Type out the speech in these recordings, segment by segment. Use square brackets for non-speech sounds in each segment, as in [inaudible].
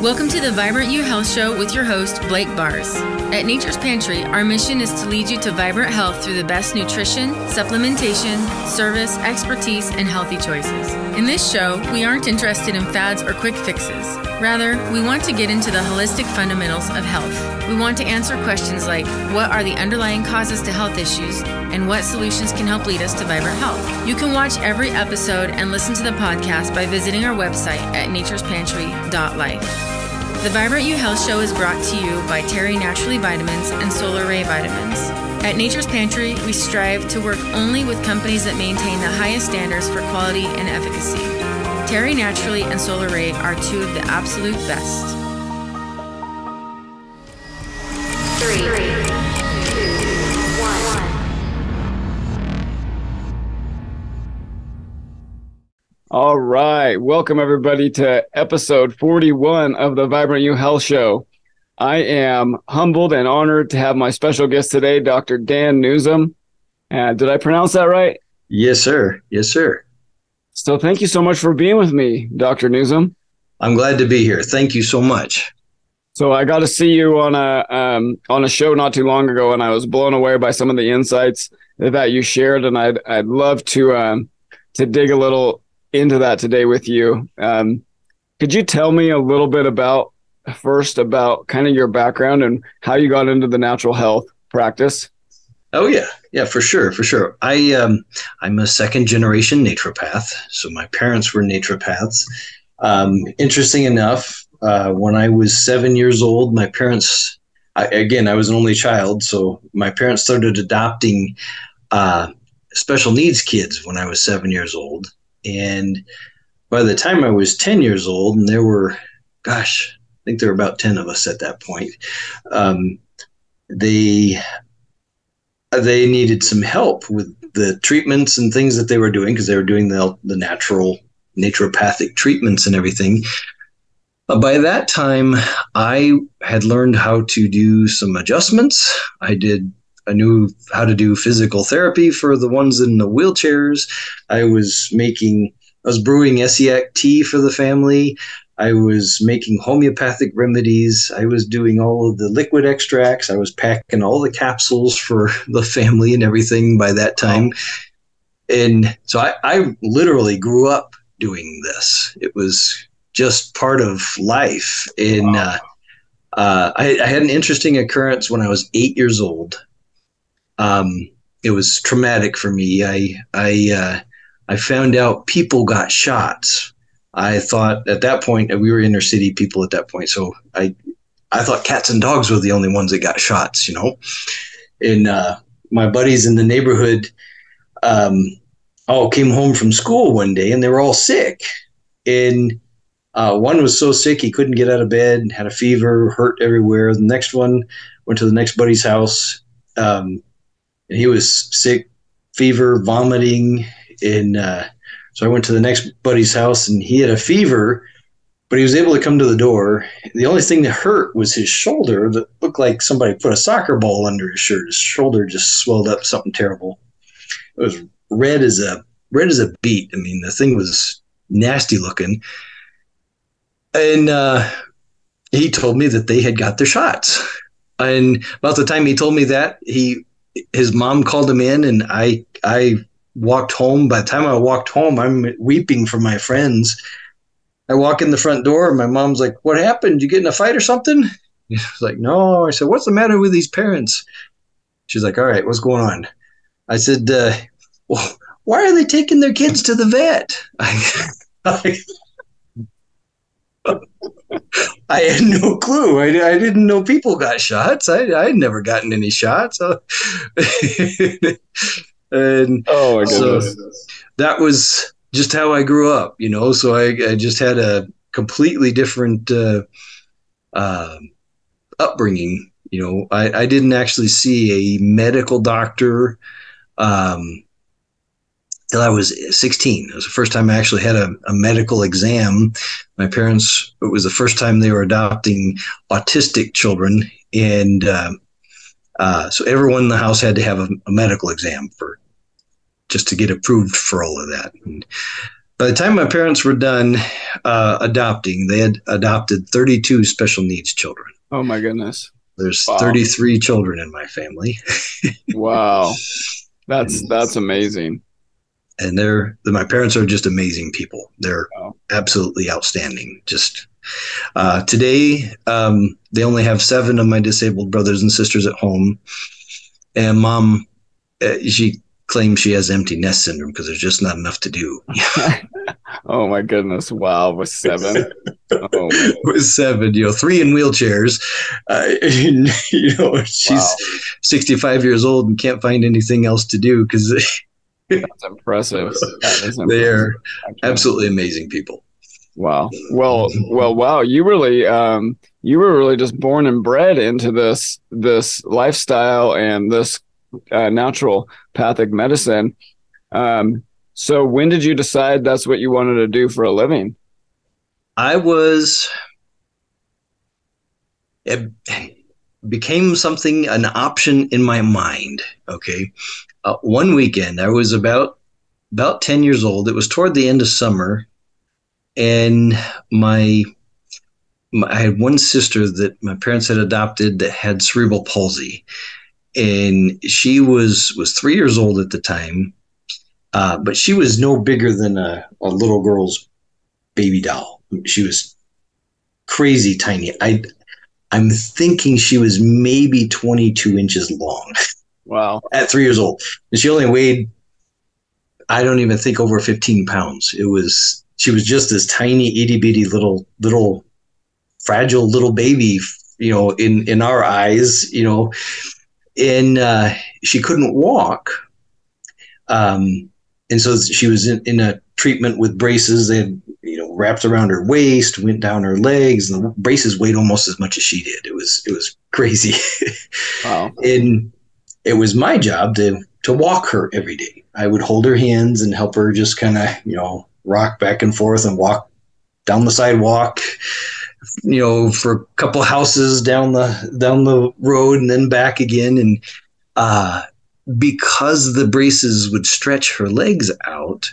Welcome to the Vibrant You Health Show with your host, Blake Bars. At Nature's Pantry, our mission is to lead you to vibrant health through the best nutrition, supplementation, service, expertise, and healthy choices. In this show, we aren't interested in fads or quick fixes. Rather, we want to get into the holistic fundamentals of health. We want to answer questions like what are the underlying causes to health issues and what solutions can help lead us to vibrant health. You can watch every episode and listen to the podcast by visiting our website at naturespantry.life. The Vibrant You Health Show is brought to you by Terry Naturally Vitamins and Solaray Vitamins. At Nature's Pantry, we strive to work only with companies that maintain the highest standards for quality and efficacy. Terry Naturally and Solaray are two of the absolute best. Three. All right. Welcome, everybody, to episode 41 of the Vibrant You Health Show. I am humbled and honored to have my special guest today, Dr. Dan Nuzum. Uh, did I pronounce that right? Yes, sir. Yes, sir. So, thank you so much for being with me, Dr. Nuzum. I'm glad to be here. Thank you so much. So, I got to see you on a um, on a show not too long ago, and I was blown away by some of the insights that you shared, and I'd I'd love to um, to dig a little into that today with you. Um, could you tell me a little bit about first about kind of your background and how you got into the natural health practice? Oh yeah, yeah, for sure, for sure. I um, I'm a second generation naturopath, so my parents were naturopaths. Um, interesting enough, uh, when I was seven years old, my parents, I, again, I was an only child, so my parents started adopting uh, special needs kids when I was seven years old, and by the time I was 10 years old, and there were, gosh, I think there were about 10 of us at that point, um, they they needed some help with the treatments and things that they were doing because they were doing the, the natural naturopathic treatments and everything. But by that time, I had learned how to do some adjustments. I did I knew how to do physical therapy for the ones in the wheelchairs. I was making, I was brewing Essiac tea for the family. I was making homeopathic remedies. I was doing all of the liquid extracts. I was packing all the capsules for [laughs] the family and everything by that time. And so I, I literally grew up doing this. It was just part of life. And wow. uh, uh, I, I, had an interesting occurrence when I was eight years old um, it was traumatic for me. I I uh, I found out people got shots. I thought at that point we were inner city people at that point, so I I thought cats and dogs were the only ones that got shots, you know. And uh, my buddies in the neighborhood um, all came home from school one day, and they were all sick. And uh, one was so sick he couldn't get out of bed, had a fever, hurt everywhere. The next one went to the next buddy's house. Um, and he was sick, fever, vomiting, and uh, so I went to the next buddy's house, and he had a fever, but he was able to come to the door. The only thing that hurt was his shoulder that looked like somebody put a soccer ball under his shirt. His shoulder just swelled up, something terrible. It was red as a red as a beet. I mean, the thing was nasty looking. And uh, he told me that they had got their shots. And about the time he told me that, he his mom called him in, and I I walked home. By the time I walked home, I'm weeping for my friends. I walk in the front door, and my mom's like, "What happened? You get in a fight or something?" [laughs] Was like, "No." I said, "What's the matter with these parents?" She's like, "All right, what's going on?" I said, uh, "Well, why are they taking their kids to the vet?" [laughs] [laughs] had no clue. I, I didn't know people got shots. I I had never gotten any shots. [laughs] and oh my goodness, so that was just how I grew up. You know, so I, I just had a completely different uh, uh, upbringing. You know, I, I didn't actually see a medical doctor. Um, till I was 16. It was the first time I actually had a, a, medical exam. My parents, it was the first time they were adopting autistic children. And uh, uh, so everyone in the house had to have a, a, medical exam for just to get approved for all of that. And by the time my parents were done uh, adopting, they had adopted 32 special needs children. Oh my goodness. There's Wow. 33 children in my family, [laughs] Wow. That's that's amazing. And they're my parents are just amazing people. They're Wow. absolutely outstanding. Just uh, today, um, they only have seven of my disabled brothers and sisters at home, and mom, uh, she claims she has empty nest syndrome because there's just not enough to do. [laughs] Oh my goodness. Wow. With seven. Oh, [laughs] with seven, you know, three in wheelchairs. Uh, [laughs] you know, she's Wow. 65 years old and can't find anything else to do because that's impressive. [laughs] That is they are absolutely amazing people. Wow. Well, well, wow. You really, um, you were really just born and bred into this, this lifestyle and this uh, naturopathic medicine. Um, so when did you decide that's what you wanted to do for a living? I was, it became something, an option in my mind. Okay. Uh, one weekend, I was about, about 10 years old. It was toward the end of summer. And my, my I had one sister that my parents had adopted that had cerebral palsy. And she was, was three years old at the time. Uh, but she was no bigger than a, a little girl's baby doll. She was crazy tiny. I I'm thinking she was maybe 22 inches long [laughs] Wow. at three years old, and she only weighed I don't even think over 15 pounds. It was she was just this tiny itty bitty little little fragile little baby, you know, in in our eyes, you know, and uh, she couldn't walk. Um, and so she was in, in a treatment with braces. They had, you know, wrapped around her waist, went down her legs, and the braces weighed almost as much as she did. It was it was crazy. [laughs] Wow. and it was my job to to walk her every day. I would hold her hands and help her just kind of, you know, rock back and forth and walk down the sidewalk, you know, for a couple houses down the down the road and then back again. And uh, because the braces would stretch her legs out,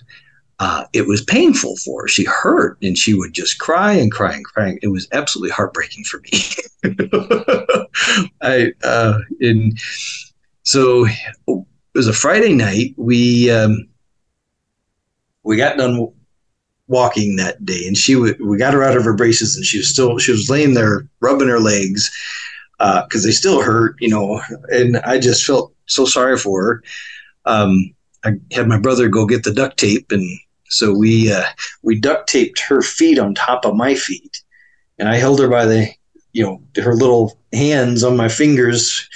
uh, it was painful for her. She hurt and she would just cry and cry and cry. It was absolutely heartbreaking for me. [laughs] I uh, and so it was a Friday night. We um, we got done walking that day, and she w- we got her out of her braces, and she was still she was laying there rubbing her legs because they still hurt, you know. And I just felt so sorry for her. Um, I had my brother go get the duct tape, and so we uh, we duct taped her feet on top of my feet, and I held her by the you know her little hands on my fingers,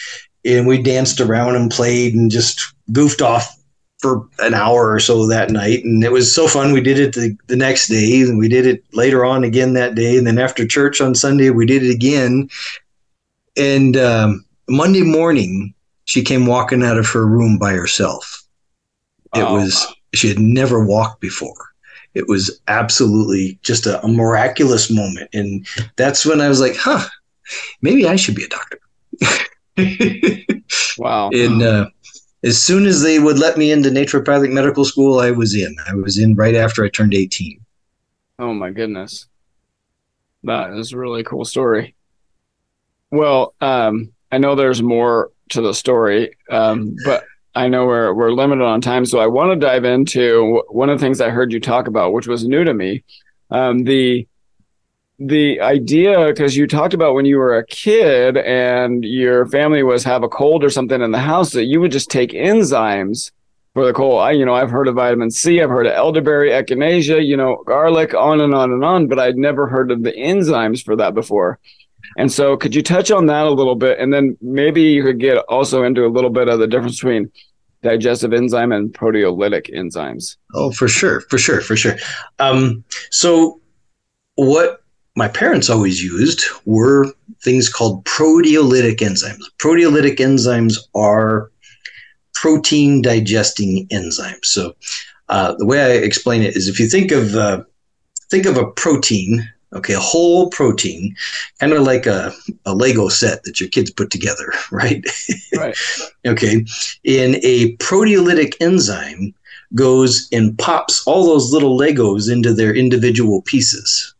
and we danced around and played and just goofed off for an hour or so that night, and it was so fun. We did it the, the next day, and we did it later on again that day, and then after church on Sunday we did it again, and um, Monday morning she came walking out of her room by herself. It Wow. was she had never walked before. It was absolutely just a, a miraculous moment, and that's when I was like, "Huh, maybe I should be a doctor." [laughs] [laughs] Wow. and uh, as soon as they would let me into naturopathic medical school, I was in. I was in right after I turned eighteen. Oh my goodness. That is a really cool story. Well, um, I know there's more to the story, um, but I know we're we're limited on time, so I want to dive into one of the things I heard you talk about, which was new to me. Um, the the idea because you talked about when you were a kid and your family was have a cold or something in the house that you would just take enzymes for the cold. I, you know, I've heard of vitamin C, I've heard of elderberry, echinacea, you know, garlic, on and on and on, but I'd never heard of the enzymes for that before. And so, could you touch on that a little bit, and then maybe you could get also into a little bit of the difference between digestive enzyme and proteolytic enzymes. Oh, for sure, for sure, for sure. Um, so, what my parents always used were things called proteolytic enzymes. Proteolytic enzymes are protein digesting enzymes. So, uh, the way I explain it is, if you think of uh, think of a protein, okay, a whole protein, kind of like a, a Lego set that your kids put together, [laughs] right? Right. [laughs] okay, in a proteolytic enzyme goes and pops all those little Legos into their individual pieces.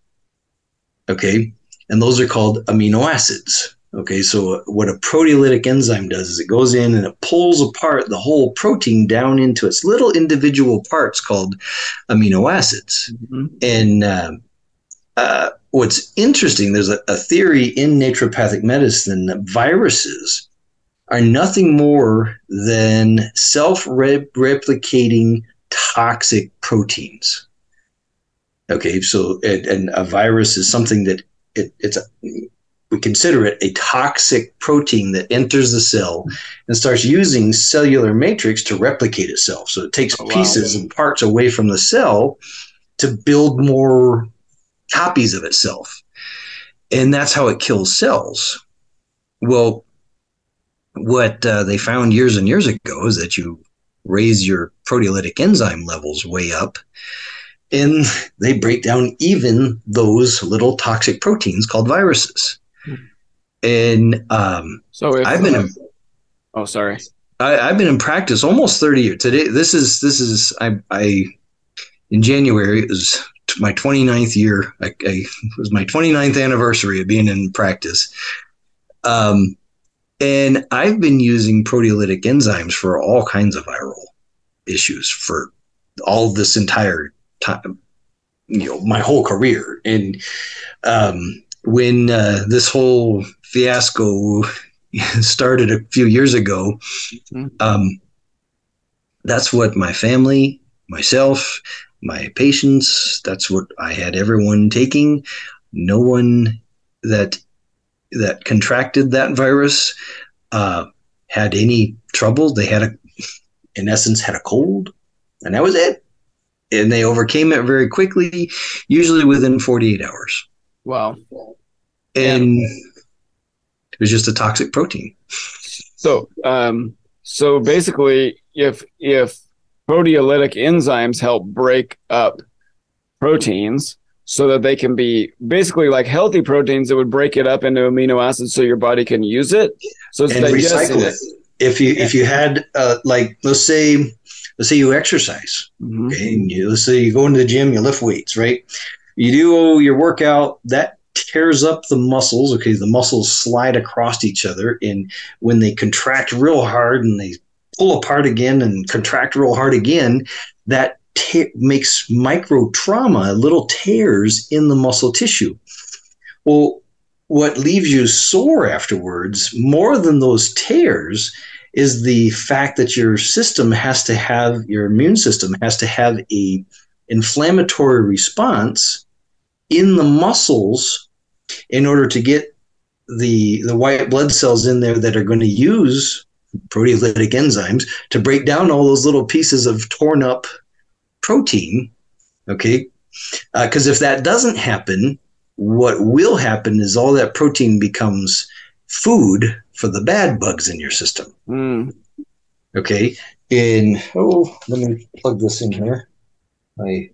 Okay. And those are called amino acids. Okay. So, what a proteolytic enzyme does is it goes in and it pulls apart the whole protein down into its little individual parts called amino acids. Mm-hmm. And uh, uh, what's interesting, there's a, a theory in naturopathic medicine that viruses are nothing more than self replicating toxic proteins. Okay, so it, and a virus is something that it, it's a, we consider it a toxic protein that enters the cell and starts using cellular matrix to replicate itself. So it takes oh, wow. pieces and parts away from the cell to build more copies of itself. And that's how it kills cells. Well, what uh, they found years and years ago is that you raise your proteolytic enzyme levels way up and they break down even those little toxic proteins called viruses. And um, so if, I've been, uh, oh, sorry, I, have been in practice almost 30 years today. This is, this is, I, I, in January, it was my 29th year. I, I, it was my 29th anniversary of being in practice. Um, and I've been using proteolytic enzymes for all kinds of viral issues for all this entire time, you know, my whole career. And um, when uh, this whole fiasco [laughs] started a few years ago, mm-hmm. um, that's what my family, myself, my patients, that's what I had everyone taking. No one that that contracted that virus uh, had any trouble. They had a, in essence, had a cold, and that was it. And they overcame it very quickly, usually within 48 hours. Wow. And yeah. it was just a toxic protein. So, um, so basically, if if proteolytic enzymes help break up proteins, so that they can be basically like healthy proteins that would break it up into amino acids so your body can use it. So it's and recycle it. If you if you had uh, like let's say let's say you exercise, mm-hmm. okay, and you, let's say you go into the gym, you lift weights, right? You do your workout that tears up the muscles. Okay, the muscles slide across each other, and when they contract real hard and they pull apart again and contract real hard again, that makes micro trauma, little tears in the muscle tissue. Well, what leaves you sore afterwards, more than those tears, is the fact that your system has to have your immune system has to have a inflammatory response in the muscles in order to get the the white blood cells in there that are going to use proteolytic enzymes to break down all those little pieces of torn up protein. Okay. Because uh, if that doesn't happen, what will happen is all that protein becomes food for the bad bugs in your system. Mm. Okay. In, oh, let me plug this in here. My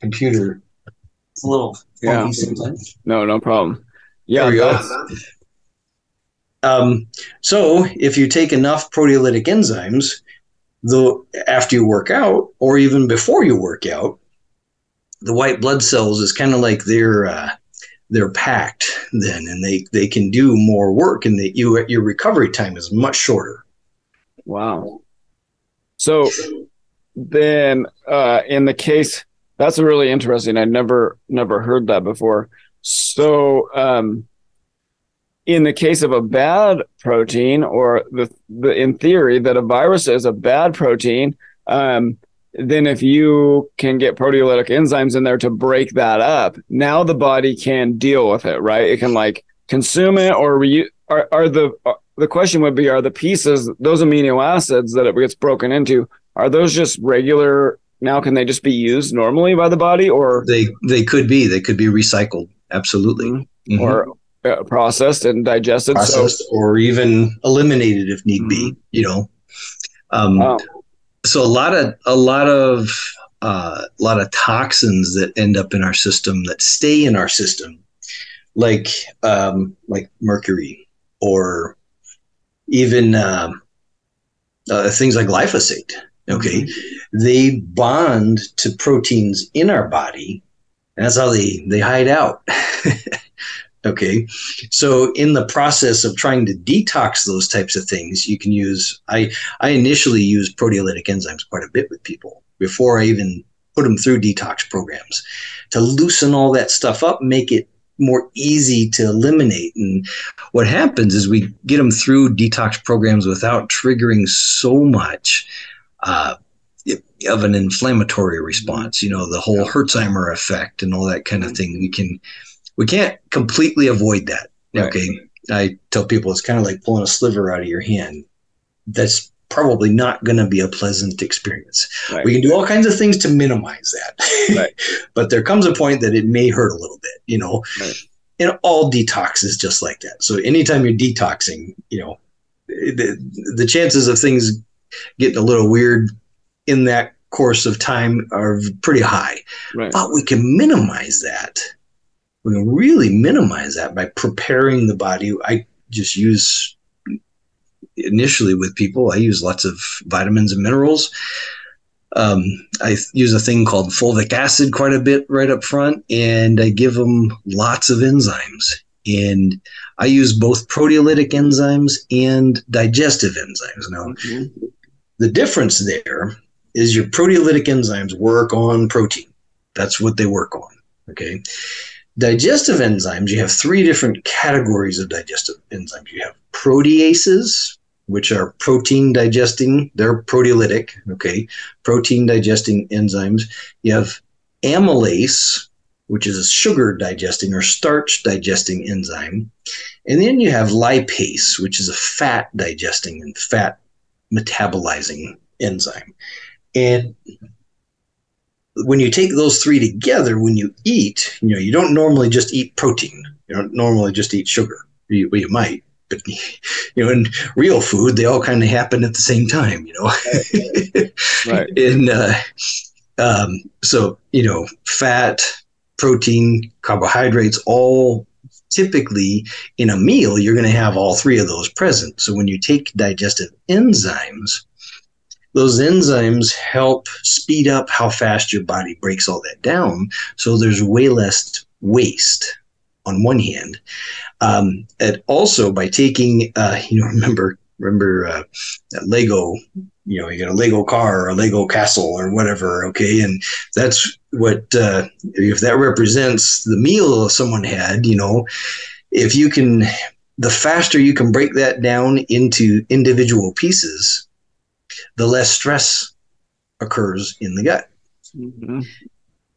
computer, it's a little yeah. sometimes. No, no problem. Yeah. Um, so if you take enough proteolytic enzymes, the after you work out or even before you work out, the white blood cells is kind of like they're uh, they're packed then, and they they can do more work, and that you your recovery time is much shorter. Wow. So then, uh, in the case, that's really interesting. I never never heard that before. So, um, in the case of a bad protein, or the, the in theory that a virus is a bad protein, um, then if you can get proteolytic enzymes in there to break that up, now the body can deal with it, right? It can like consume it, or re- are, are the are, the question would be: Are the pieces those amino acids that it gets broken into? Are those just regular? Now, can they just be used normally by the body, or they they could be they could be recycled? Absolutely. Mm-hmm. Or uh, processed and digested, processed, so. or even eliminated if need mm-hmm. be. You know, um, wow. So a lot of a lot of uh, a lot of toxins that end up in our system that stay in our system, like um, like mercury or even um, uh, things like glyphosate. Okay. Mm-hmm. They bond to proteins in our body. And that's how they, they hide out. [laughs] okay. So in the process of trying to detox those types of things, you can use I I initially used proteolytic enzymes quite a bit with people before I even put them through detox programs to loosen all that stuff up, make it more easy to eliminate. And what happens is we get them through detox programs without triggering so much uh, of an inflammatory response. You know, the whole Herxheimer effect and all that kind of thing. We can we can't completely avoid that. Right. Okay, I tell people it's kind of like pulling a sliver out of your hand. That's probably not going to be a pleasant experience. Right. We can do all kinds of things to minimize that. Right. [laughs] but there comes a point that it may hurt a little bit, you know. Right. And all detox is just like that. So anytime you're detoxing, you know, the, the chances of things getting a little weird in that course of time are pretty high. Right. But we can minimize that. We can really minimize that by preparing the body. I just use initially with people. I use lots of vitamins and minerals. Um, I use a thing called fulvic acid quite a bit right up front, and I give them lots of enzymes. And I use both proteolytic enzymes and digestive enzymes. Now, mm-hmm. the difference there is your proteolytic enzymes work on protein. That's what they work on. Okay. Digestive enzymes, you have three different categories of digestive enzymes. You have proteases, which are protein digesting, they're proteolytic, okay, protein digesting enzymes. You have amylase, which is a sugar digesting or starch digesting enzyme. And then you have lipase, which is a fat digesting and fat metabolizing enzyme. And when you take those three together, when you eat, you know, you don't normally just eat protein. You don't normally just eat sugar. You, well, you might, but [laughs] you know, in real food, they all kind of happen at the same time, you know. right. [laughs] And uh, um, so, you know, fat, protein, carbohydrates, all typically in a meal, you're going to have all three of those present. So when you take digestive enzymes, those enzymes help speed up how fast your body breaks all that down. So there's way less waste on one hand. Um, and also by taking, uh, [laughs] you know, remember, remember uh, Lego, you know, you get a Lego car or a Lego castle or whatever. Okay. And that's what, uh, if that represents the meal someone had, you know, if you can, the faster you can break that down into individual pieces, the less stress occurs in the gut. Mm-hmm.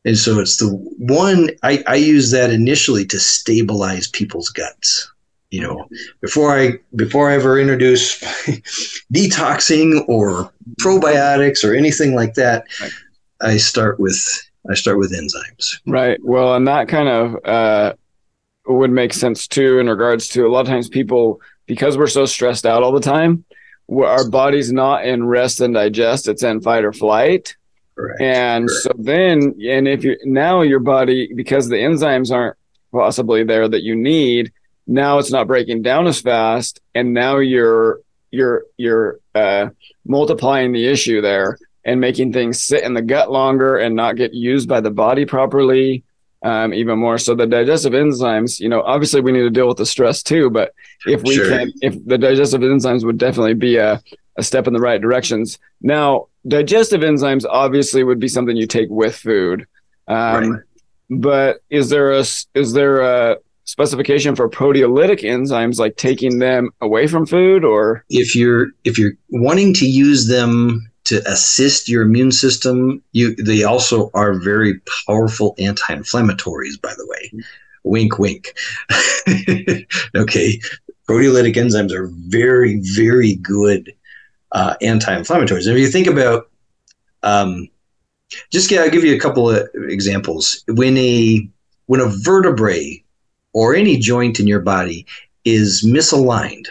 And so it's the one I, I use that initially to stabilize people's guts. You know, before I before I ever introduce [laughs] detoxing or probiotics or anything like that, right. I start with I start with enzymes. Right. Well, and that kind of uh, would make sense too in regards to a lot of times people because we're so stressed out all the time, our body's not in rest and digest; it's in fight or flight. Correct. And Correct. so then, and if you now your body, because the enzymes aren't possibly there that you need, now it's not breaking down as fast, and now you're you're you're uh, multiplying the issue there and making things sit in the gut longer and not get used by the body properly um, even more. So the digestive enzymes, you know, obviously we need to deal with the stress too, but if we sure. can, if the digestive enzymes would definitely be a, a step in the right directions. Now, digestive enzymes obviously would be something you take with food. Um, right. But is there a is there a specification for proteolytic enzymes, like taking them away from food, or if you're if you're wanting to use them to assist your immune system, you they also are very powerful anti-inflammatories. By the way, wink, wink. [laughs] okay, proteolytic enzymes are very very good uh, anti-inflammatories. And if you think about, um, just I'll give you a couple of examples. When a when a vertebrae or any joint in your body is misaligned,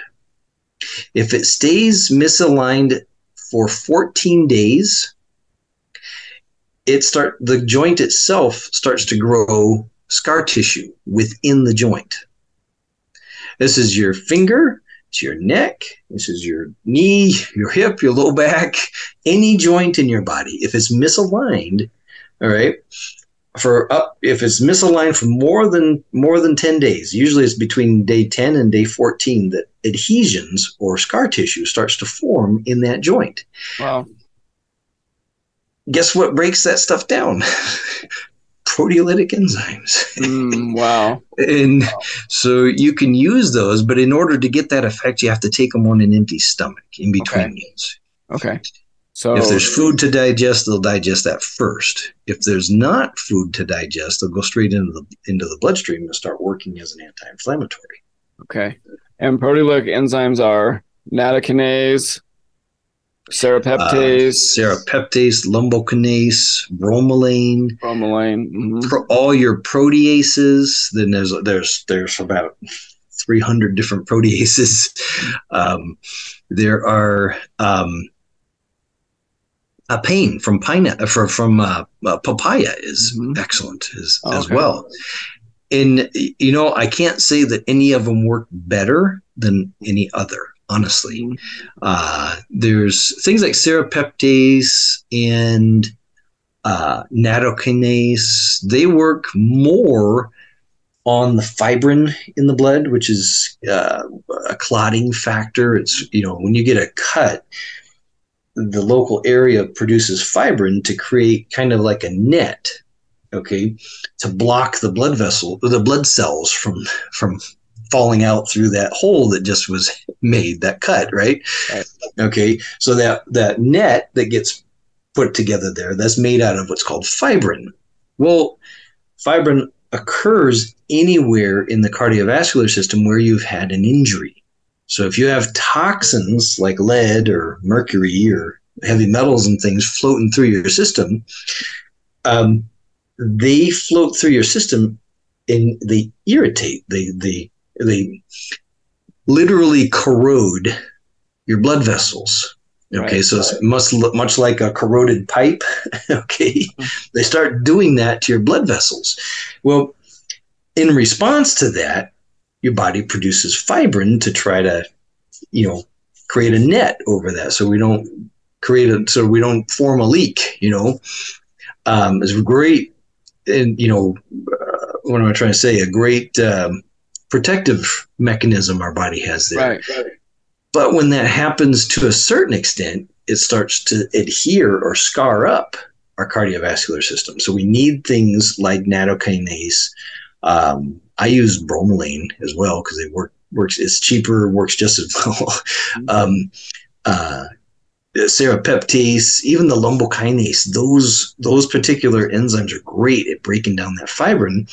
if it stays misaligned for 14 days, it start the joint itself starts to grow scar tissue within the joint. This is your finger, it's your neck. This is your knee, your hip, your low back, any joint in your body. If it's misaligned, all right, for up if it's misaligned for more than more than 10 days usually it's between day 10 and day 14 that adhesions or scar tissue starts to form in that joint Wow. guess what breaks that stuff down [laughs] proteolytic enzymes Mm, [laughs] wow. and so you can use those but in order to get that effect you have to take them on an empty stomach in between Okay. meals Okay. So if there's food to digest they'll digest that first if there's not food to digest they'll go straight into the into the bloodstream and start working as an anti-inflammatory okay. And proteolytic enzymes are nattokinase, uh, serapeptase, serapeptase lumbokinase bromelain bromelain. mhm. pro- all your proteases then there's there's there's about 300 different proteases [laughs] um, there are um, a pain from pine from from uh, uh, papaya is Mhm. excellent as, Oh, as well and you know i can't say that any of them work better than any other honestly Mhm. uh, there's things like serapeptase and uh, nattokinase. They work more on the fibrin in the blood, which is uh, a clotting factor. It's you know when you get a cut, the local area produces fibrin to create kind of like a net, okay, to block the blood vessel, the blood cells from from falling out through that hole that just was made, that cut, right? Right. Okay, so that that net that gets put together there, that's made out of what's called fibrin. Well, fibrin occurs anywhere in the cardiovascular system where you've had an injury. So if you have toxins like lead or mercury or heavy metals and things floating through your system, um, they float through your system and they irritate. They they they literally corrode your blood vessels. Okay, Right. so it's much much like a corroded pipe. [laughs] okay, they start doing that to your blood vessels. Well, in response to that, your body produces fibrin to try to, you know, create a net over that, so we don't create a so we don't form a leak. You know, um, it's a great, and you know, uh, what am I trying to say? A great um, protective mechanism our body has there. Right. But when that happens to a certain extent, it starts to adhere or scar up our cardiovascular system. So we need things like nattokinase. Um, I use bromelain as well because it work, works. It's cheaper, works just as [laughs] well. um, uh, serapeptase, even the lumbokinase. Those those particular enzymes are great at breaking down that fibrin.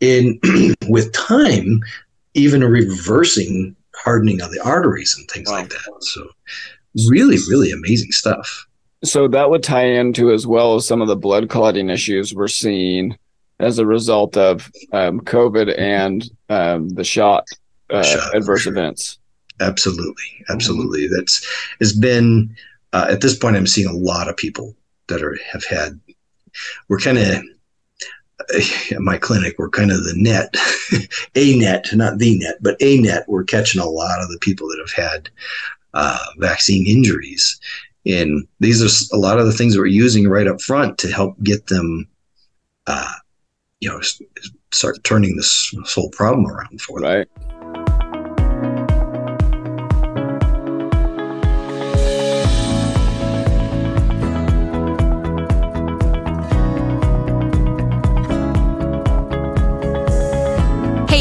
In [clears throat] with time, even reversing hardening of the arteries and things Wow. like that. So really, really amazing stuff. So that would tie into as well as some of the blood clotting issues we're seeing as a result of um, COVID and um, the shot, uh, Shot. adverse events. Absolutely, absolutely. That's has been uh, at this point. I'm seeing a lot of people that are have had. We're kind of [laughs] at my clinic. We're kind of the net, [laughs] a net, not the net, but a net. We're catching a lot of the people that have had uh, vaccine injuries, and these are a lot of the things that we're using right up front to help get them, uh, you know, start turning this, whole problem around for them. Right.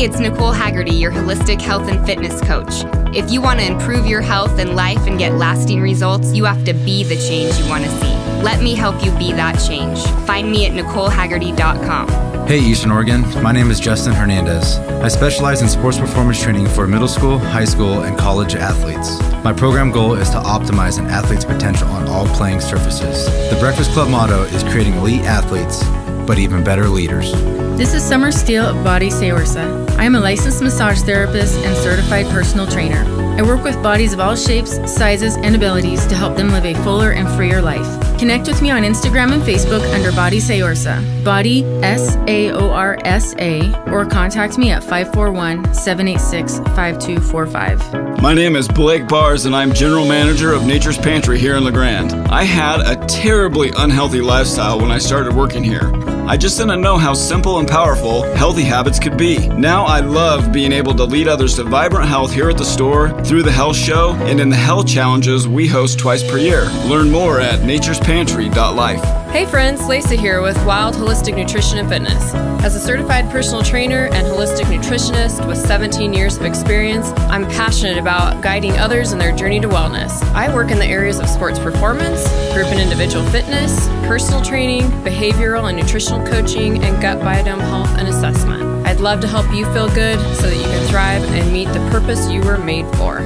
Hey, it's Nicole Haggerty, your holistic health and fitness coach. If you want to improve your health and life and get lasting results, you have to be the change you want to see. Let me help you be that change. Find me at NicoleHaggerty.com. Hey, Eastern Oregon. My name is Justin Hernandez. I specialize in sports performance training for middle school, high school, and college athletes. My program goal is to optimize an athlete's potential on all playing surfaces. The Breakfast Club motto is creating elite athletes, but even better leaders. This is Summer Steele of Body Saorsa. I am a licensed massage therapist and certified personal trainer. I work with bodies of all shapes, sizes, and abilities to help them live a fuller and freer life. Connect with me on Instagram and Facebook under Body Saorsa, Body S A O R S A, or contact me at 541 786 5245. My name is Blake Bars, and I'm General Manager of Nature's Pantry here in La Grande. I had a terribly unhealthy lifestyle when I started working here. I just didn't know how simple and powerful healthy habits could be. Now I love being able to lead others to vibrant health here at the store, through the health show, and in the health challenges we host twice per year. Learn more at naturespantry.life. Hey friends, Lacey here with Wild Holistic Nutrition and Fitness. As a certified personal trainer and holistic nutritionist with 17 years of experience, I'm passionate about guiding others in their journey to wellness. I work in the areas of sports performance, group and individual fitness, personal training, behavioral and nutritional coaching, and gut biodome health and assessment. I'd love to help you feel good so that you can thrive and meet the purpose you were made for.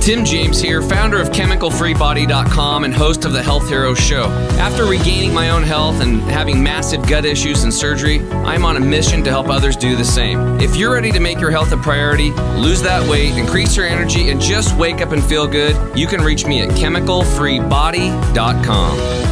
Tim James here, founder of ChemicalFreeBody.com and host of the Health Hero Show. After regaining my own health and having massive gut issues and surgery, I'm on a mission to help others do the same. If you're ready to make your health a priority, lose that weight, increase your energy, and just wake up and feel good, you can reach me at ChemicalFreeBody.com.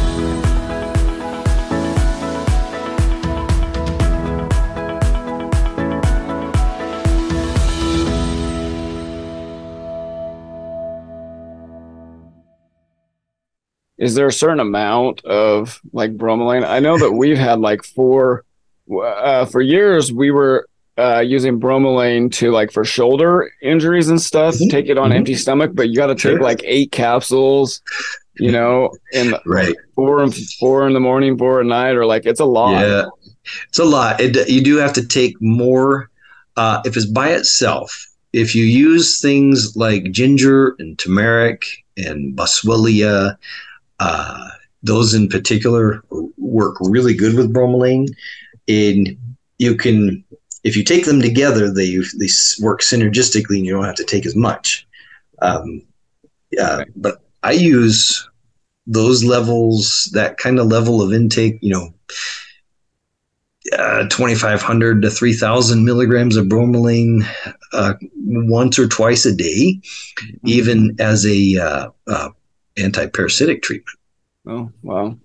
is there a certain amount of like bromelain? I know that we've had like four uh, for years. We were uh, using bromelain to like for shoulder injuries and stuff. Mm-hmm. Take it on mm-hmm. empty stomach, but you got to take sure. like eight capsules. You know, and right four and four in the morning, four at night, or like it's a lot. Yeah, it's a lot. It, you do have to take more uh, if it's by itself. If you use things like ginger and turmeric and boswellia, uh, those in particular work really good with bromelain, and you can if you take them together, they they work synergistically, and you don't have to take as much. Um, yeah, okay. but I use those levels, that kind of level of intake, you know, uh, 2,500 to 3,000 milligrams of bromelain uh, once or twice a day, mm-hmm. even as a uh, uh anti-parasitic treatment. Oh, wow.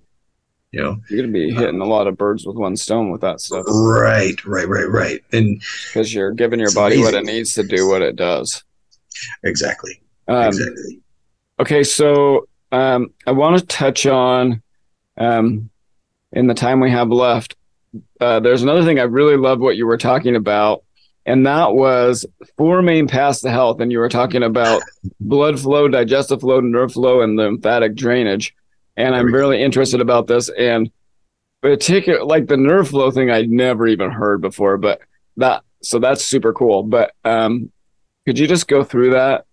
You know, you're going to be hitting a lot of birds with one stone with that stuff. Right, right, right, right. And because you're giving your body amazing. what it needs to do what it does. Exactly. Um, exactly. Okay, so um, I want to touch on um, in the time we have left. Uh, there's another thing I really love what you were talking about and that was four main paths to health. And you were talking about [laughs] blood flow, digestive flow, nerve flow, and lymphatic drainage. And I'm really interested about this. And particular, like the nerve flow thing, I'd never even heard before. But that, so that's super cool. But um, could you just go through that?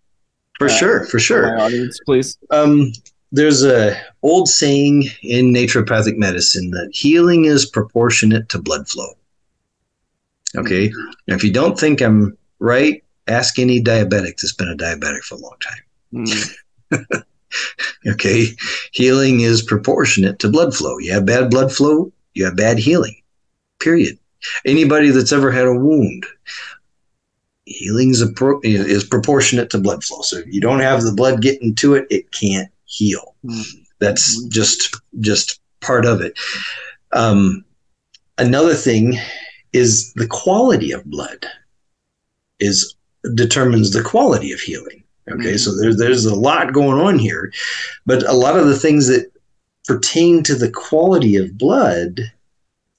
For uh, sure, for sure. Audience, please. Um, there's a old saying in naturopathic medicine that healing is proportionate to blood flow. Okay. Mm-hmm. If you don't think I'm right, ask any diabetic that's been a diabetic for a long time. Mm-hmm. [laughs] okay. Healing is proportionate to blood flow. You have bad blood flow, you have bad healing, period. Anybody that's ever had a wound, healing is, pro- is proportionate to blood flow. So if you don't have the blood getting to it, it can't heal. Mm-hmm. That's just just part of it. Um, another thing is the quality of blood is determines the quality of healing. Okay, mm-hmm. so there's there's a lot going on here, but a lot of the things that pertain to the quality of blood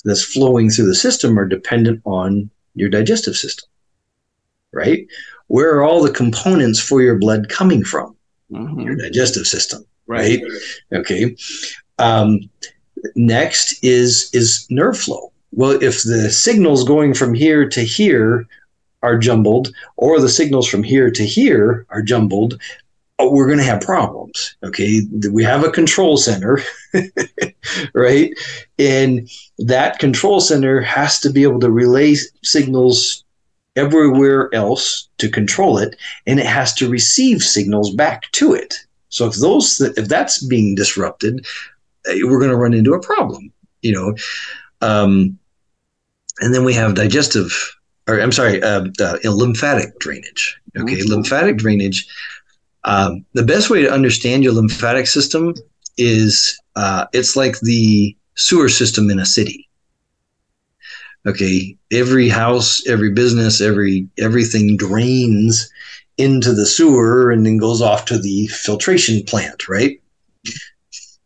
that's flowing through the system are dependent on your digestive system. Right? Where are all the components for your blood coming from? Mm-hmm. Your digestive system. Right? right? Okay. Um, next is is nerve flow well, if the signals going from here to here are jumbled, or the signals from here to here are jumbled, oh, we're going to have problems. Okay. We have a control center, [laughs] right? And that control center has to be able to relay signals everywhere else to control it, and it has to receive signals back to it. So if those, if that's being disrupted, eh, we're going to run into a problem. You know, um, and then we have digestive, or I'm sorry, uh, uh, lymphatic drainage. Okay, mm-hmm. lymphatic drainage. Um, the best way to understand your lymphatic system is uh, it's like the sewer system in a city. Okay, every house, every business, every everything drains into the sewer and then goes off to the filtration plant, right?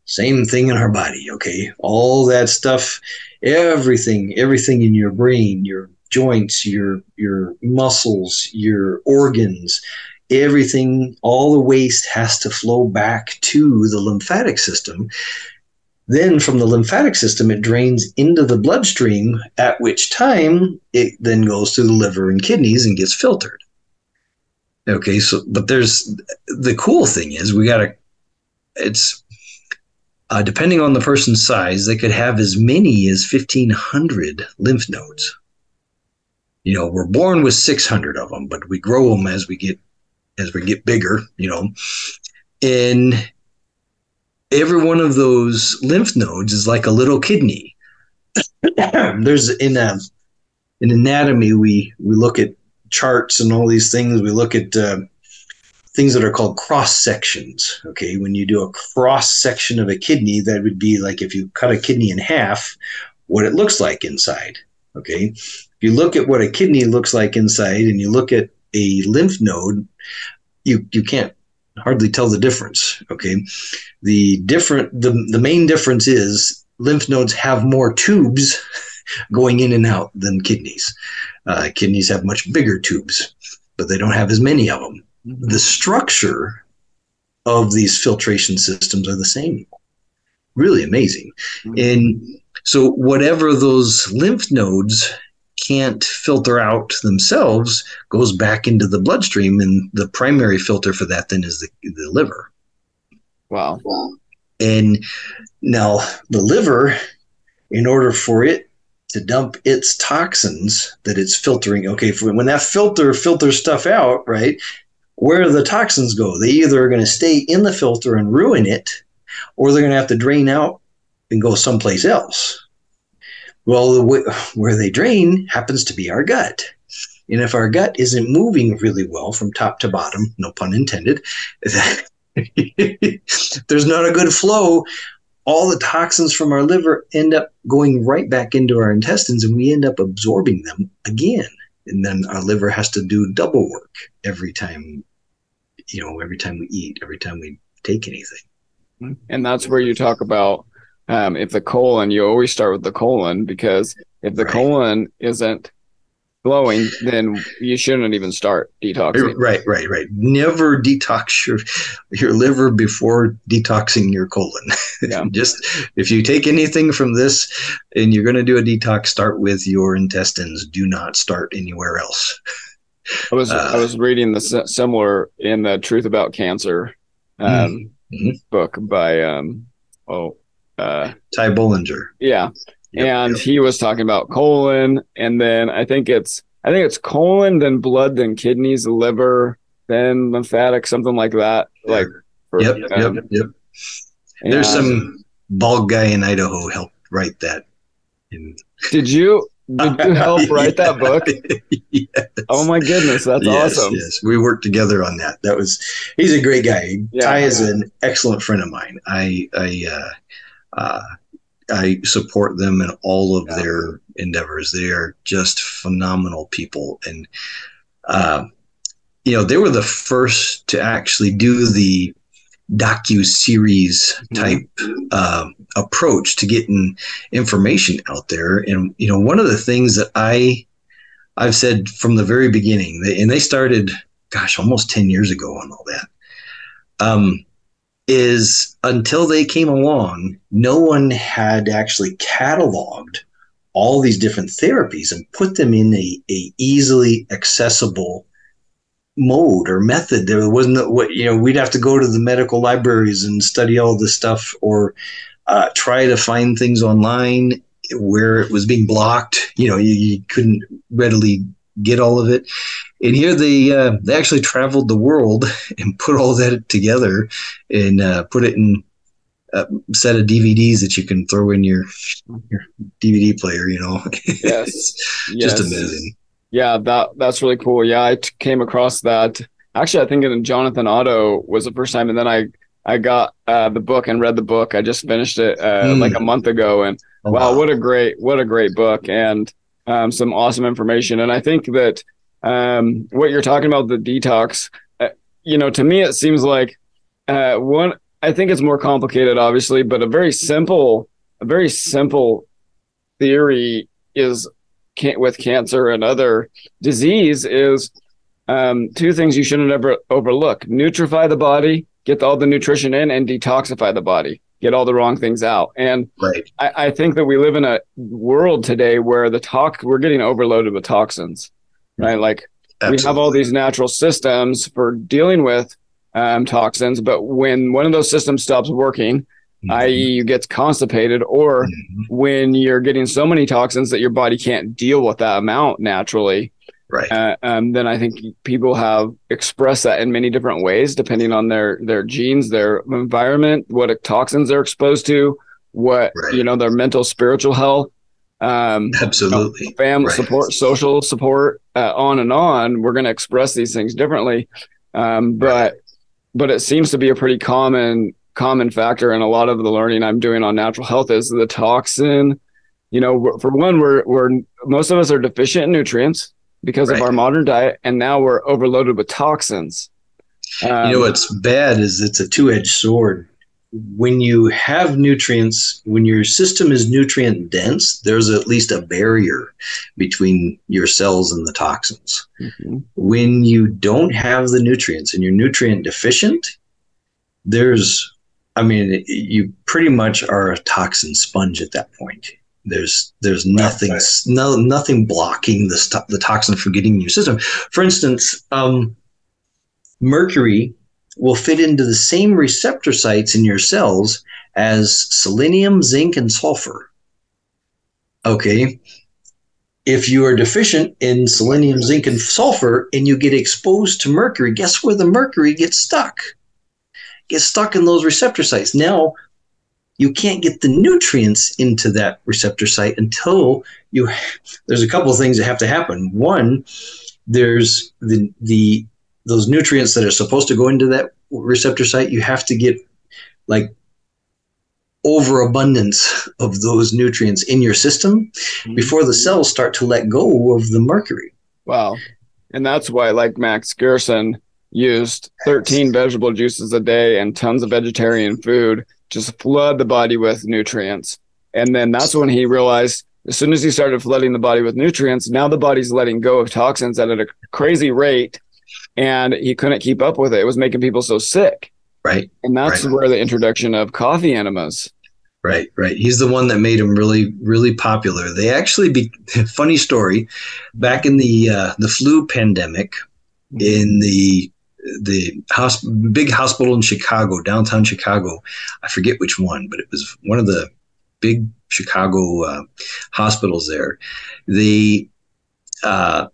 Same thing in our body, okay? All that stuff, everything, everything in your brain, your joints, your your muscles, your organs, everything, all the waste has to flow back to the lymphatic system. Then from the lymphatic system, it drains into the bloodstream, at which time it then goes to the liver and kidneys and gets filtered. Okay, so but there's the cool thing is we got to, it's uh, depending on the person's size, they could have as many as 1,500 lymph nodes. You know, we're born with 600 of them, but we grow them as we get as we get bigger. You know, and every one of those lymph nodes is like a little kidney. [coughs] There's in a, in anatomy we we look at charts and all these things. We look at uh, things that are called cross sections. Okay, when you do a cross section of a kidney, that would be like if you cut a kidney in half, what it looks like inside. Okay, if you look at what a kidney looks like inside, and you look at a lymph node, you you can't hardly tell the difference. Okay, the different the the main difference is lymph nodes have more tubes [laughs] going in and out than kidneys. Uh, kidneys have much bigger tubes, but they don't have as many of them the structure of these filtration systems are the same. Really amazing. Mm-hmm. And so, whatever those lymph nodes can't filter out themselves goes back into the bloodstream, and the primary filter for that then is the, the liver. Wow. And now, the liver, in order for it to dump its toxins that it's filtering. Okay, when that filter filters stuff out, right? Where do the toxins go? They either are going to stay in the filter and ruin it, or they're going to have to drain out and go someplace else. Well, the where they drain happens to be our gut. And if our gut isn't moving really well from top to bottom, no pun intended, [laughs] there's not a good flow. All the toxins from our liver end up going right back into our intestines and we end up absorbing them again and then our liver has to do double work every time you know every time we eat every time we take anything and that's where you talk about um, if the colon you always start with the colon because if the right. colon isn't glowing, then you shouldn't even start detoxing. Right, right, right. Never detox your your liver before detoxing your colon. [laughs] Yeah. Just if you take anything from this and you're going to do a detox, start with your intestines. Do not start anywhere else. I was uh, I was reading the similar in the Truth About Cancer um, mm-hmm. book by um, oh uh, Ty Bollinger. Yeah, Yep, and yep. he was talking about colon, and then I think it's I think it's colon, then blood, then kidneys, liver, then lymphatic, something like that. Like, for, yep, yep, yep. And There's some bald guy in Idaho helped write that. And did you did you [laughs] help write that book? yes. Oh my goodness, that's yes, awesome. Yes, we worked together on that. That was he's a great guy. Yeah, Ty is an excellent friend of mine. I I uh, uh, I support them in all of yeah. their endeavors. They are just phenomenal people, and uh, you know they were the first to actually do the docu series mm-hmm. type mm-hmm. uh, approach to getting information out there. And you know, one of the things that I I've said from the very beginning, and they started, gosh, almost ten years ago on all that. Um, is until they came along, no one had actually cataloged all these different therapies and put them in a, a easily accessible mode or method. There wasn't what you know. We'd have to go to the medical libraries and study all this stuff, or uh, try to find things online where it was being blocked. You know, you, you couldn't readily get all of it. And here they uh, they actually traveled the world [laughs] and put all that together and uh, put it in a set of DVDs that you can throw in your your DVD player. You know, [laughs] yes, just yes. amazing. Yeah, that that's really cool. Yeah, I t- came across that. Actually, I think in Jonathan Otto was the first time, and then I I got uh, the book and read the book. I just finished it uh, Mm. like a month ago, and Oh, wow, what a great what a great book and um, some awesome information. And I think that um, what you're talking about the detox, uh, you know, to me it seems like uh, one. I think it's more complicated, obviously, but a very simple, a very simple theory is can with cancer and other disease is um, two things you shouldn't ever overlook: nutrify the body, get all the nutrition in, and detoxify the body, get all the wrong things out. And Right. I, I think that we live in a world today where the talk we're getting overloaded with toxins, right? Like we have all these natural systems for dealing with um, toxins, but when one of those systems stops working, Mm-hmm. i.e., you get constipated, or when you're getting so many toxins that your body can't deal with that amount naturally, Right. uh, um, then I think people have expressed that in many different ways, depending on their their genes, their environment, what toxins they're exposed to, what Right. you know, their mental, spiritual health, um, Absolutely. family Right. support, social support, uh, on and on. We're going to express these things differently, um, but but it seems to be a pretty common common factor in a lot of the learning I'm doing on natural health is the toxin. You know, for one, we're we're most of us are deficient in nutrients because of our modern diet, and now we're overloaded with toxins. Um, you know what's bad is it's a two-edged sword when you have nutrients when your system is nutrient dense there's at least a barrier between your cells and the toxins mhm. when you don't have the nutrients and you're nutrient deficient there's i mean you pretty much are a toxin sponge at that point there's there's nothing no nothing blocking the st- the toxin from getting in your system for instance um, mercury will fit into the same receptor sites in your cells as selenium, zinc, and sulfur. Okay. If you are deficient in selenium, zinc, and sulfur and you get exposed to mercury, guess where the mercury gets stuck? Gets stuck in those receptor sites. Now, you can't get the nutrients into that receptor site until you there's a couple of things that have to happen. One, there's the the those nutrients that are supposed to go into that receptor site, you have to get like overabundance of those nutrients in your system mm-hmm. before the cells start to let go of the mercury. Wow. And that's why, like Max Gerson used 13 vegetable juices a day and tons of vegetarian food, just flood the body with nutrients. And then that's when he realized as soon as he started flooding the body with nutrients, now the body's letting go of toxins at a crazy rate. And he couldn't keep up with it. It was making people so sick. Right. And that's Right. where the introduction of coffee enemas. Right, right. He's the one that made him really, really popular. They actually be [laughs] funny story. Back in the uh, the flu pandemic, in the the hosp- big hospital in Chicago, downtown Chicago, I forget which one, but it was one of the big Chicago uh, hospitals there. The uh,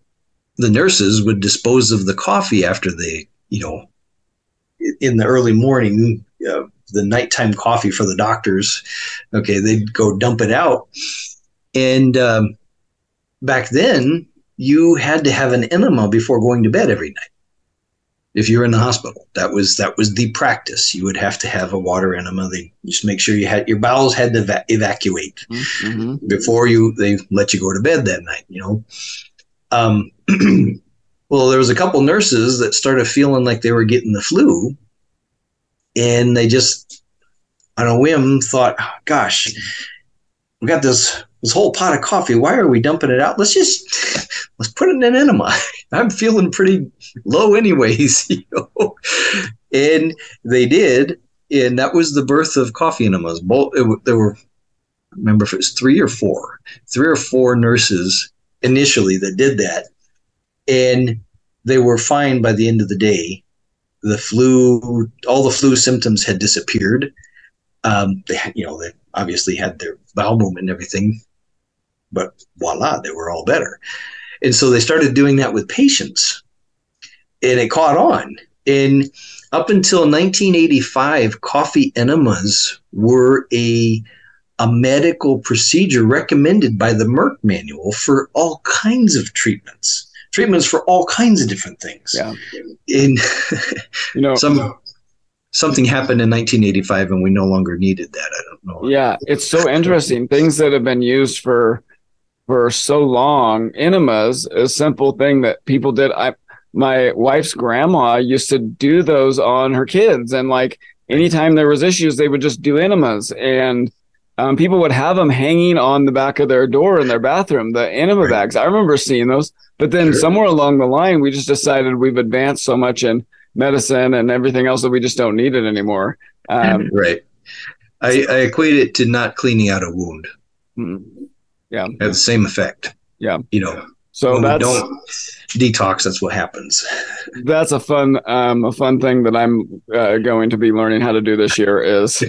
the nurses would dispose of the coffee after they, you know, in the early morning. Uh, the nighttime coffee for the doctors. Okay, they'd go dump it out. And um, back then, you had to have an enema before going to bed every night. If you're in the hospital, that was that was the practice. You would have to have a water enema. They just make sure you had your bowels had to eva- evacuate Mhm. before you they let you go to bed that night. You know. Um, [clears throat] well, there was a couple nurses that started feeling like they were getting the flu, and they just on a whim thought, "Gosh, we got this this whole pot of coffee. Why are we dumping it out? Let's just [laughs] let's put it in an enema. [laughs] I'm feeling pretty low, anyways, [laughs] you know." And they did, and that was the birth of coffee enemas. Both it, there were, I remember if it was three or four, three or four nurses initially that did that, and they were fine by the end of the day. The flu, all the flu symptoms had disappeared. Um, they, you know, they obviously had their bowel movement and everything, but voila, they were all better. And so they started doing that with patients, and it caught on. And up until 1985, coffee enemas were a a medical procedure recommended by the Merck manual for all kinds of treatments. Treatments for all kinds of different things. Yeah. In You know, some something happened in 1985 and we no longer needed that. I don't know. Yeah, it's so interesting. Things that have been used for for so long, enemas, a simple thing that people did. I my wife's grandma used to do those on her kids, and like anytime there was issues, they would just do enemas, and um, people would have them hanging on the back of their door in their bathroom. The enema bags. I remember seeing those, but then sure. somewhere along the line, we just decided we've advanced so much in medicine and everything else that we just don't need it anymore. Um, right. I, I, equate it to not cleaning out a wound. Hmm. Yeah. Have the same effect. Yeah. You know, so when that's, we don't detox, that's what happens. That's a fun, um, a fun thing that I'm uh, going to be learning how to do this year is.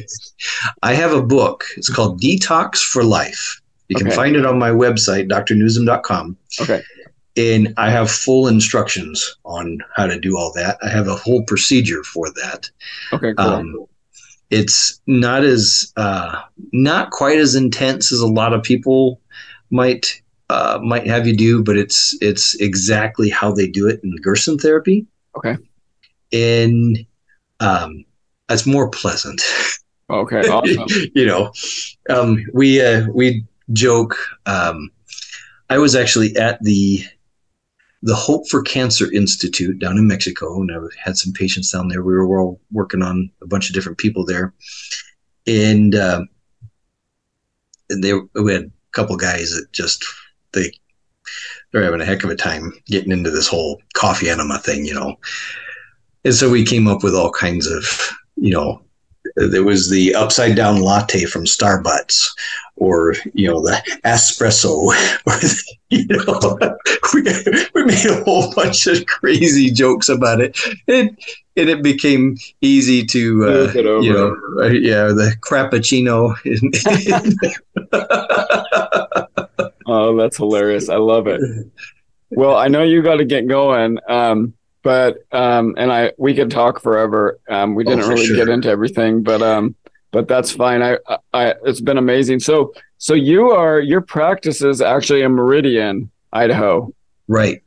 [laughs] I have a book. It's called Detox for Life. You can okay. find it on my website, drnuzum.com. Okay and I have full instructions on how to do all that. I have a whole procedure for that. Okay, cool. Um, it's not as uh, not quite as intense as a lot of people might uh, might have you do, but it's it's exactly how they do it in Gerson therapy. Okay, and um, it's more pleasant. Okay, [laughs] awesome. you know, um, we uh, we joke. Um, I was actually at the the Hope for Cancer Institute down in Mexico, and I had some patients down there. We were all working on a bunch of different people there, and uh, and they we had couple guys that just they they're having a heck of a time getting into this whole coffee enema thing, you know. And so we came up with all kinds of, you know, there was the upside down latte from Starbucks, or you know the espresso, [laughs] or you know [laughs] we, we made a whole bunch of crazy jokes about it, and, and it became easy to uh, you know uh, yeah the crappuccino. [laughs] [laughs] oh, that's hilarious! I love it. Well, I know you got to get going. Um, but um, and I we could talk forever. Um, we oh, didn't oh, really sure. get into everything, but um, but that's fine. I, I it's been amazing. So so you are your practice is actually in Meridian, Idaho. Right.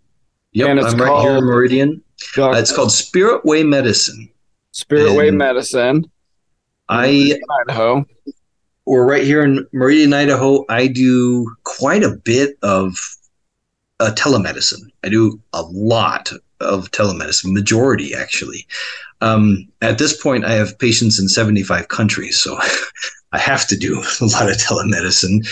Yep. And it's I'm right here in Meridian. uh, it's called Spirit Way Medicine. Spirit and Way Medicine. I Idaho. We're right here in Meridian, Idaho. I do quite a bit of uh, telemedicine. I do a lot of telemedicine, majority actually. Um, at this point, I have patients in 75 countries, so [laughs] I have to do [laughs] a lot of telemedicine.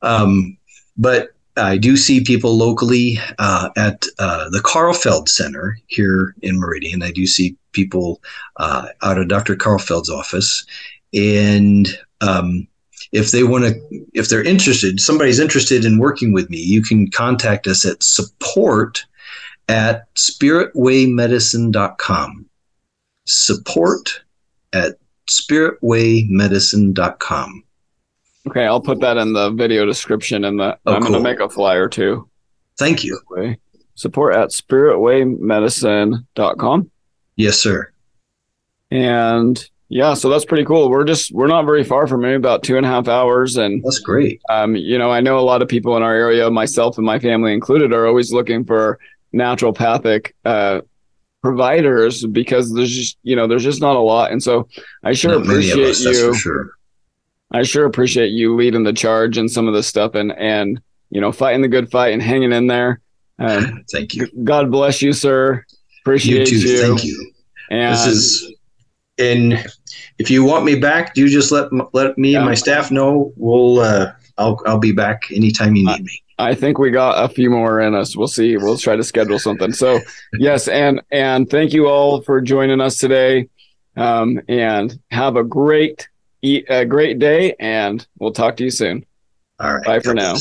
Um, but I do see people locally uh, at uh, the Karlfeldt Center here in Meridian. I do see people uh, out of Dr. Karlfeldt's office, and um, if they want to, if they're interested, somebody's interested in working with me, you can contact us at support at spiritwaymedicine.com. Support at spiritwaymedicine.com. Okay, I'll put that in the video description and the oh, I'm cool. going to make a flyer too. Thank you. Support at spiritwaymedicine.com. Yes, sir. And yeah, so that's pretty cool. We're just we're not very far from me, about two and a half hours, and that's great. Um, you know, I know a lot of people in our area, myself and my family included, are always looking for naturopathic uh, providers because there's just you know there's just not a lot, and so I sure not appreciate us, you. sure. I sure appreciate you leading the charge and some of this stuff and and you know fighting the good fight and hanging in there. Um, [laughs] Thank you. God bless you, sir. Appreciate you. Too. you. Thank you. And this is and if you want me back, you just let let me yeah. and my staff know. We'll uh, I'll I'll be back anytime you need me. I think we got a few more in us. We'll see. We'll try to schedule something. So [laughs] yes, and and thank you all for joining us today. Um, and have a great eat a great day, and we'll talk to you soon. All right. Bye for now.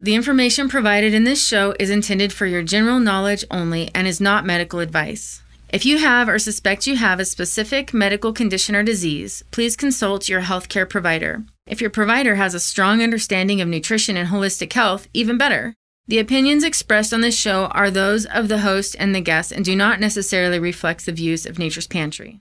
The information provided in this show is intended for your general knowledge only and is not medical advice. If you have or suspect you have a specific medical condition or disease, please consult your healthcare provider. If your provider has a strong understanding of nutrition and holistic health, even better. The opinions expressed on this show are those of the host and the guest and do not necessarily reflect the views of Nature's Pantry.